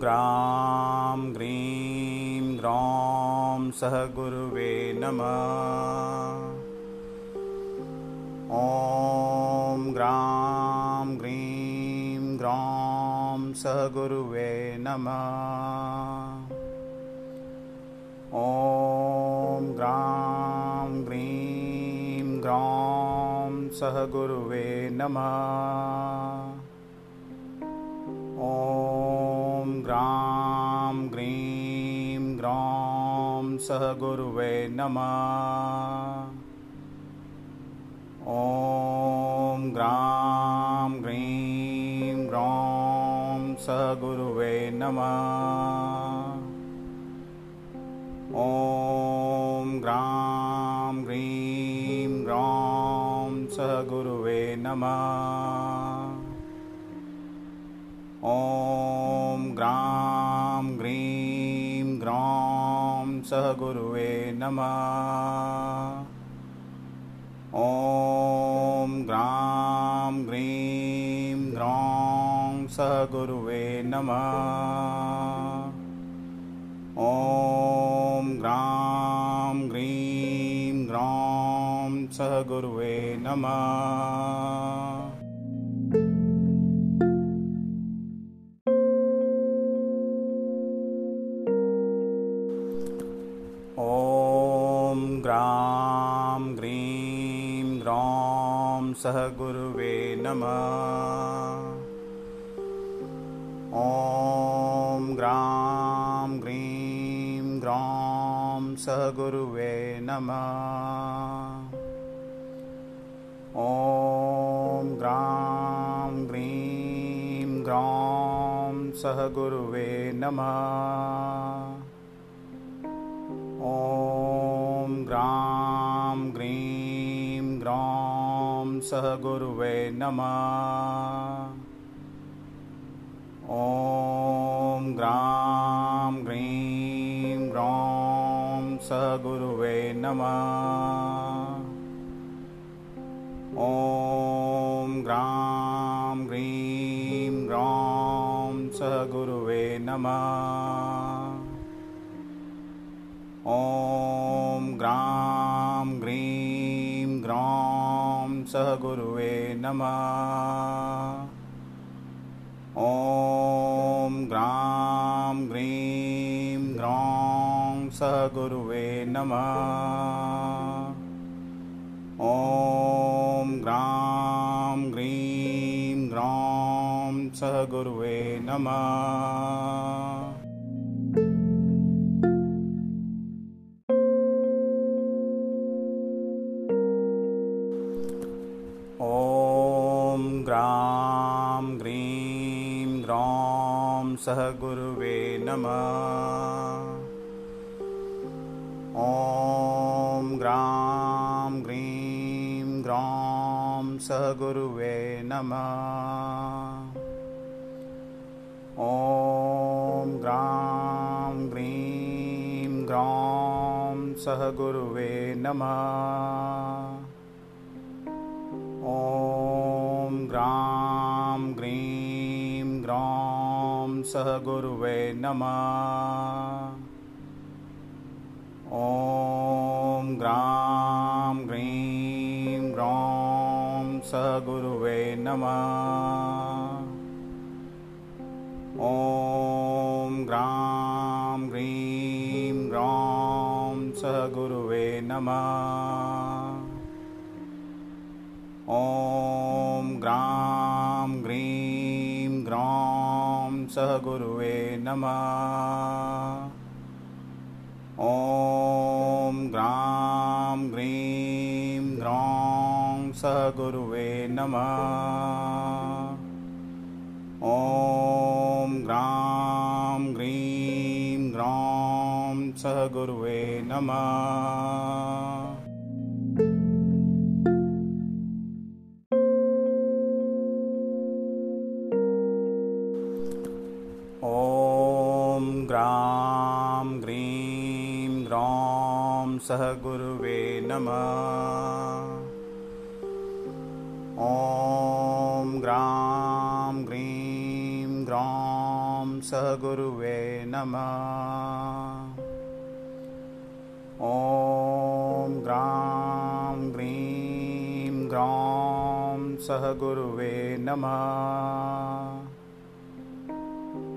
ग्रां ग्रीं ग्रौं सह गुरुवे नमः। ॐ ग्रां ग्रीं ग्रौं सह गुरुवे नमः। ॐ ग्रां ग्रीं ग्रौं सह गुरुवे नमः ॐ ग्रां ग्रीं ग्रौं सह गुरुवे नमः। ॐ ग्रां ग्रीं ग्रौं सह गुरुवे नमः। ॐ ग्रां ॐ ग्रां ग्रीं ग्रौं सह गुरुवे नमः। ॐ ग्रां ग्रीं ग्रौं सह गुरुवे नमः सह गुरुवे नमः। ॐ ग्रां ग्रीं ग्रौं सह गुरुवे नमः। ॐ ग्रां ग्रीं ग्रौं सह गुरुवे नमः ॐ ग्रां ग्रीं ग्रौं सह गुरुवे नमः। ॐ ग्रां ग्रीं ग्रौं सह गुरुवे नमः। ॐ सह गुरुवे नमः। ॐ ग्रां ग्रीं ग्रौं सह गुरुवे नमः। ॐ ग्रां ग्रीं ग्रौं सह गुरुवे नमः नमः। ॐ ग्रां ग्रीं ग्रौं सह गुरुवे नमः। ॐ ग्रां ग्रीं ग्रौं सह गुरुवे नमः। ॐ ग्रां ग्रीं गुरुवे नमः। ॐ ग्रां ग्रीं ग्रौं गुरुवे नमः। ॐ ग्रां ग्रीं ग्रौं गुरुवे नमः। ॐ ग्रां ग्रीं ग्रौं सह गुरुवे नमः। ॐ ग्रां ग्रीं ग्रौं सह गुरुवे नमः। ॐ ग्रां ग्रीं ग्रौं सह गुरुवे नमः। ॐ ग्रां ग्रीं ग्रौं सहगुरुवे नमः। ॐ ग्रां ग्रीं ग्रौं सहगुरुवे नमः।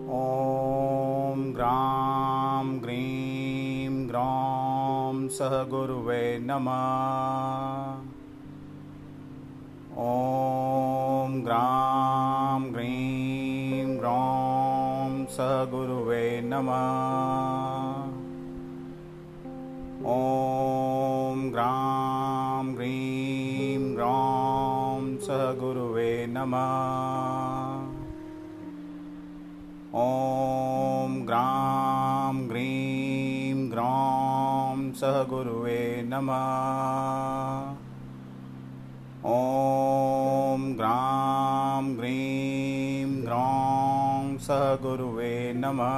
ॐ ग्रीं ग्रौं ॐ ग्रां ग्रीं ग्रौं सहगुरुवे नमः। ॐ ग्रां ग्रीं ग्रौं नमः। ॐ ग्रीं ग्रौं ॐ ग्रां ग्रीं ग्रौं नमः।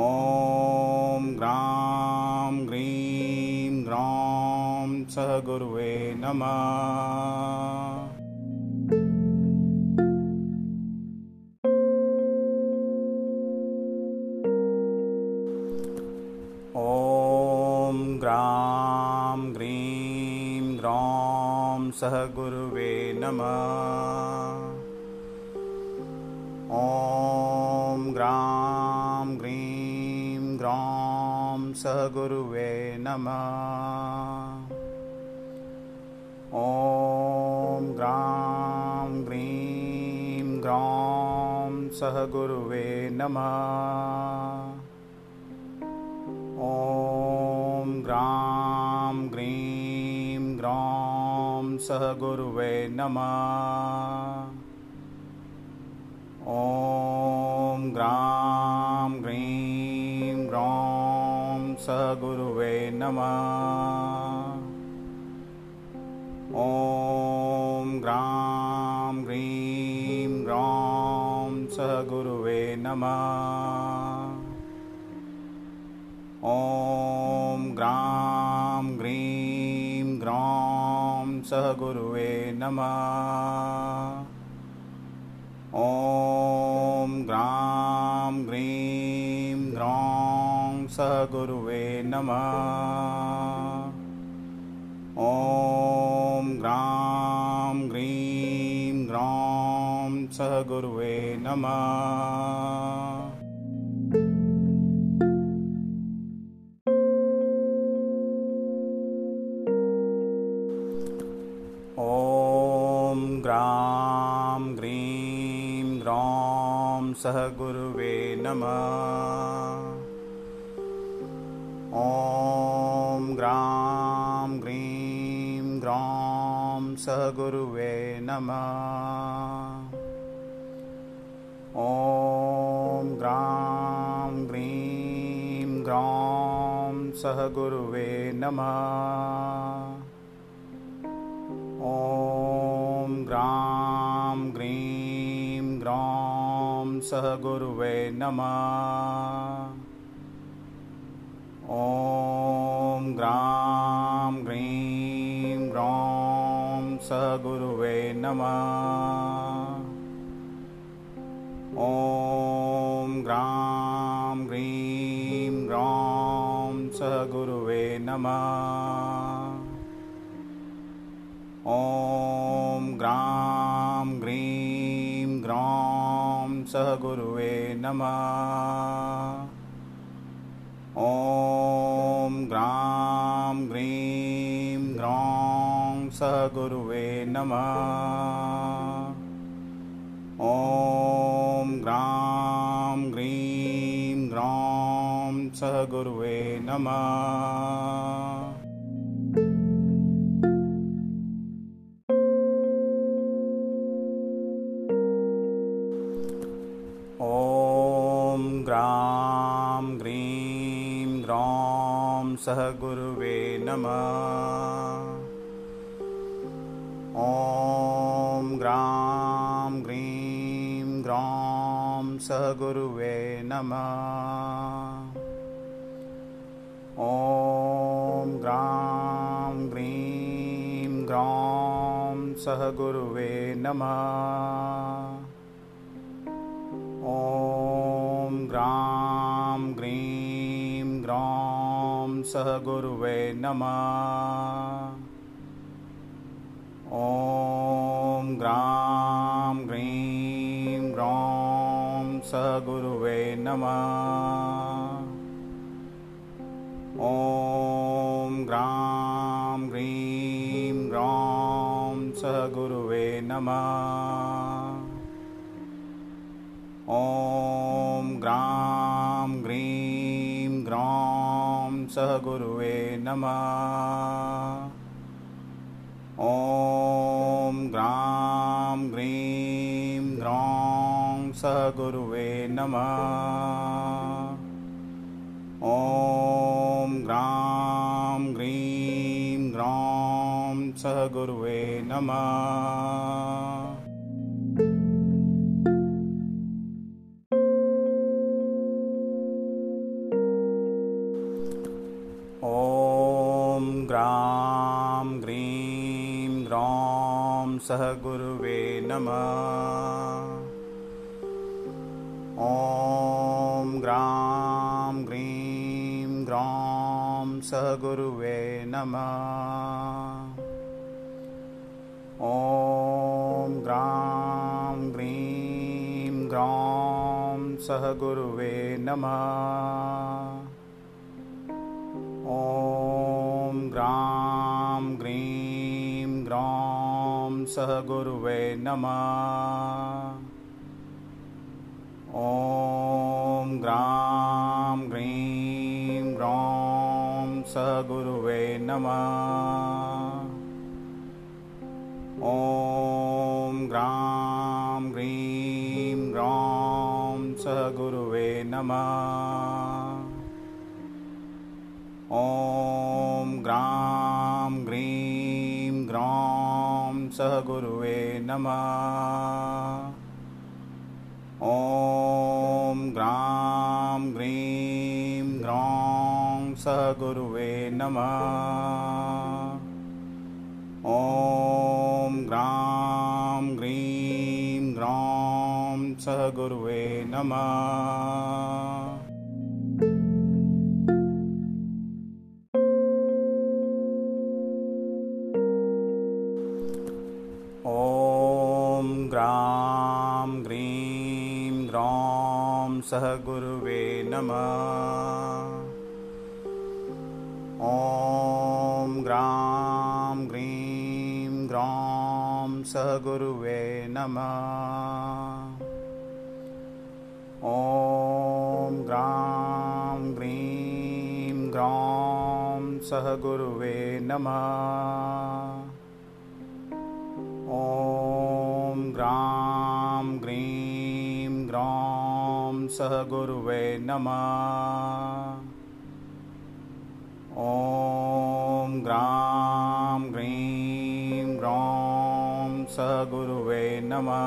ॐ ग्रां ग्रीं ग्रौं सहगुरुवे नमः ॐ ग्रां ग्रीं ग्रौं सहगुरुवे नमः। ॐ ग्रां ग्रीं ग्रौं सहगुरुवे नमः। ॐ ग्रीं ॐ ग्रां ग्रीं ग्रौं सहगुरुवे नमः। ॐ ग्रां ग्रीं ग्रौं सहगुरुवे नमः। ॐ ग्रीं ॐ ग्रां ग्रीं ग्रौं सहगुरुवे नमः। ॐ ग्रां ग्रीं ग्रौं सहगुरुवे नमः सहगुरुवे नमः। ॐ ग्रां ग्रीं ग्रौं सहगुरुवे नमः। ॐ ग्रां ग्रीं ग्रौं सहगुरुवे नमः ॐ ग्रां ग्रीं ग्रौं सहगुरुवे नमः। ॐ ग्रां ग्रीं ग्रौं सहगुरुवे नमः। ॐ ग्रां ग्रीं ग्रौं सहगुरुवे नमः। ॐ ग्रां ग्रीं ग्रौं सहगुरुवे नमः। ॐ ग्रां ग्रीं ग्रौं सहगुरुवे नमः ग्रां ग्रीं ग्रौं सहगुरुवे नमः। ॐ ग्रां ग्रीं ग्रौं सहगुरुवे नमः। ॐ ग्रां ग्रीं ग्रौं सहगुरुवे नमः गुरुवे नमः। ॐ ग्रां ग्रीं ग्रौं गुरुवे नमः। ॐ ग्रां ग्रीं ग्रौं गुरुवे नमः। ॐ गुरुवे नमः। ॐ ग्रां ग्रीं ग्रौं सह गुरुवे नमः। ॐ ग्रां ग्रीं ग्रौं सह गुरुवे नमः ॐ ग्रां ग्रीं ग्रौं सह गुरुवे नमः। ॐ ग्रां ग्रीं ग्रौं नमः। ॐ ग्रां ॐ ग्रां ग्रीं ग्रौं सह गुरुवे नमः। ॐ ग्रां ग्रीं ग्रौं सह गुरुवे नमः। ॐ ग्रां ग्रीं ग्रौं ॐ ग्रां ग्रीं ग्रौं सह गुरुवे नमः। ॐ ग्रां ग्रीं ग्रौं सह गुरुवे नमः नमः। ॐ ग्रां ग्रीं ग्रौं सह गुरुवे नमः। ॐ ग्रां ग्रीं ग्रौं सह गुरुवे नमः। ॐ ग्रां ॐ ग्रां ग्रीं ग्रौं सह गुरुवे नमः।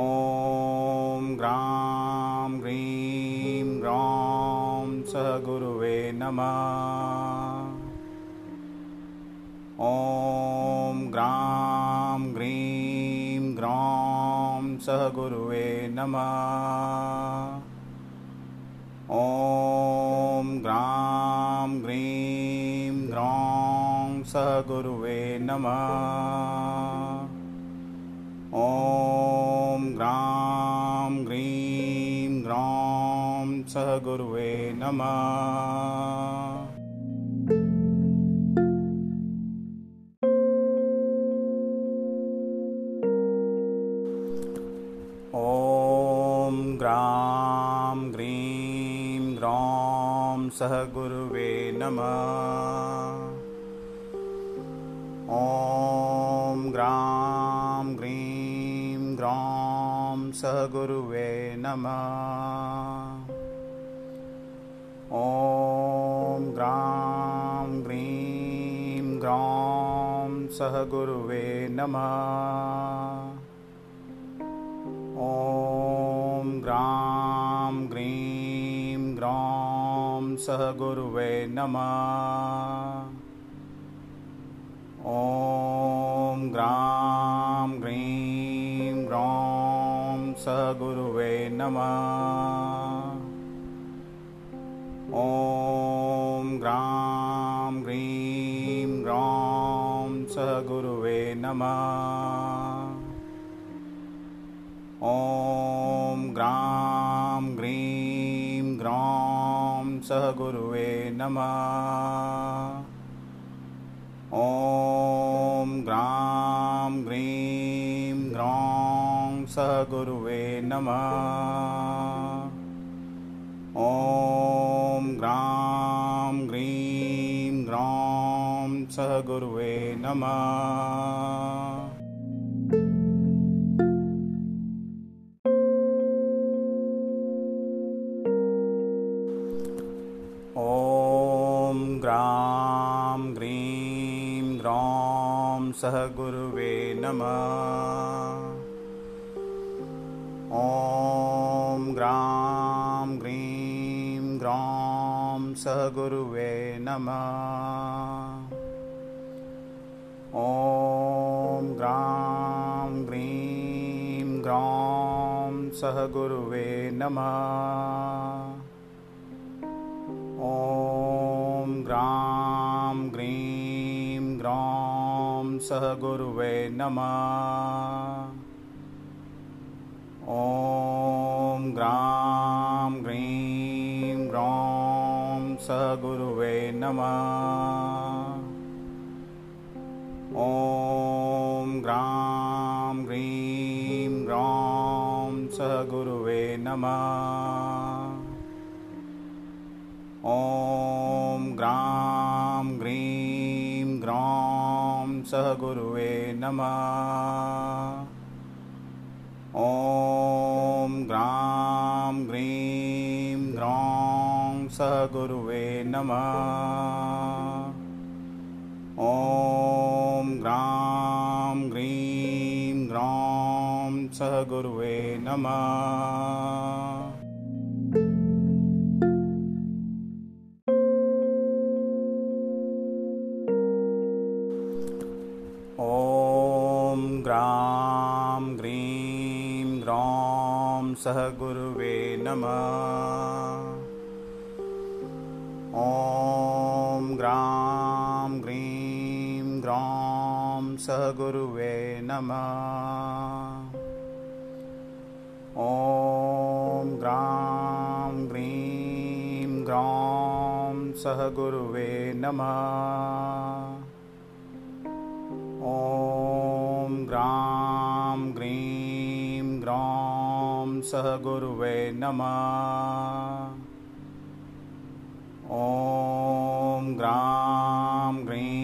ॐ ग्रां ग्रीं ग्रौं सह गुरुवे नमः। ॐ ग्रां ग्रीं ग्रौं ॐ ग्रां ग्रीं ग्रौं गुरुवे नमः। ॐ ग्रां ग्रीं ग्रौं सह गुरुवे नमः ग्रां ग्रीं ग्रौं सह गुरुवे नमः। ॐ ग्रां ग्रीं ग्रौं सह गुरुवे नमः। ॐ ग्रां ग्रीं ग्रौं सह गुरुवे नमः ॐ ग्रां ग्रीं ग्रौं गुरुवे नमः। ॐ ग्रां ग्रीं ग्रौं गुरुवे नमः। ॐ ग्रां ग्रीं ग्रौं गुरुवे नमः। ॐ ग्रां ग्रीं ग्रौं गुरुवे नमः। ॐ ग्रां ग्रीं ग्रौं गुरुवे नमः सह गुरुवे नमः। ॐ ग्रां ग्रीं ग्रौं सह गुरुवे नमः। ॐ ग्रां ग्रीं ग्रौं सह गुरुवे नमः गुरुवे नमः। ॐ ग्रां ग्रीं ग्रौं गुरुवे नमः। ॐ ग्रां ग्रीं ग्रौं गुरुवे नमः। ॐ ग्रां ग्रीं ग्रौं सह गुरुवे नमः। ॐ ग्रां ग्रीं ग्रौं सह गुरुवे नमः। ॐ ग्रां ग्रीं ग्रौं सह गुरुवे नमः। गुरुवे नमः। ॐ ग्रां ग्रीं ग्रौं सह गुरुवे नमः। ॐ ग्रां ग्रीं ग्रौं सह गुरुवे नमः। ॐ ग्रां ग्रीं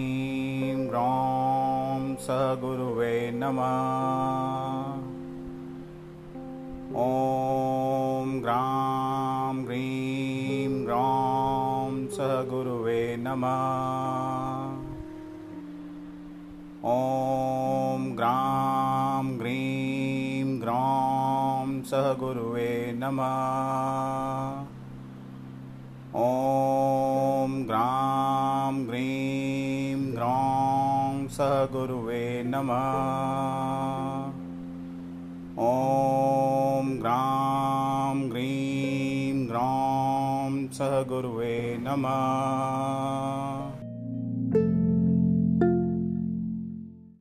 ॐ ग्रां ग्रीं ग्रौं सह गुरुवे नमः। ॐ ग्रां ग्रीं ग्रौं सह गुरुवे नमः। ॐ ग्रां ग्रीं ग्रौं सह गुरुवे नमः। ॐ ग्रां ग्रीं ग्रौं सह गुरुवे नमः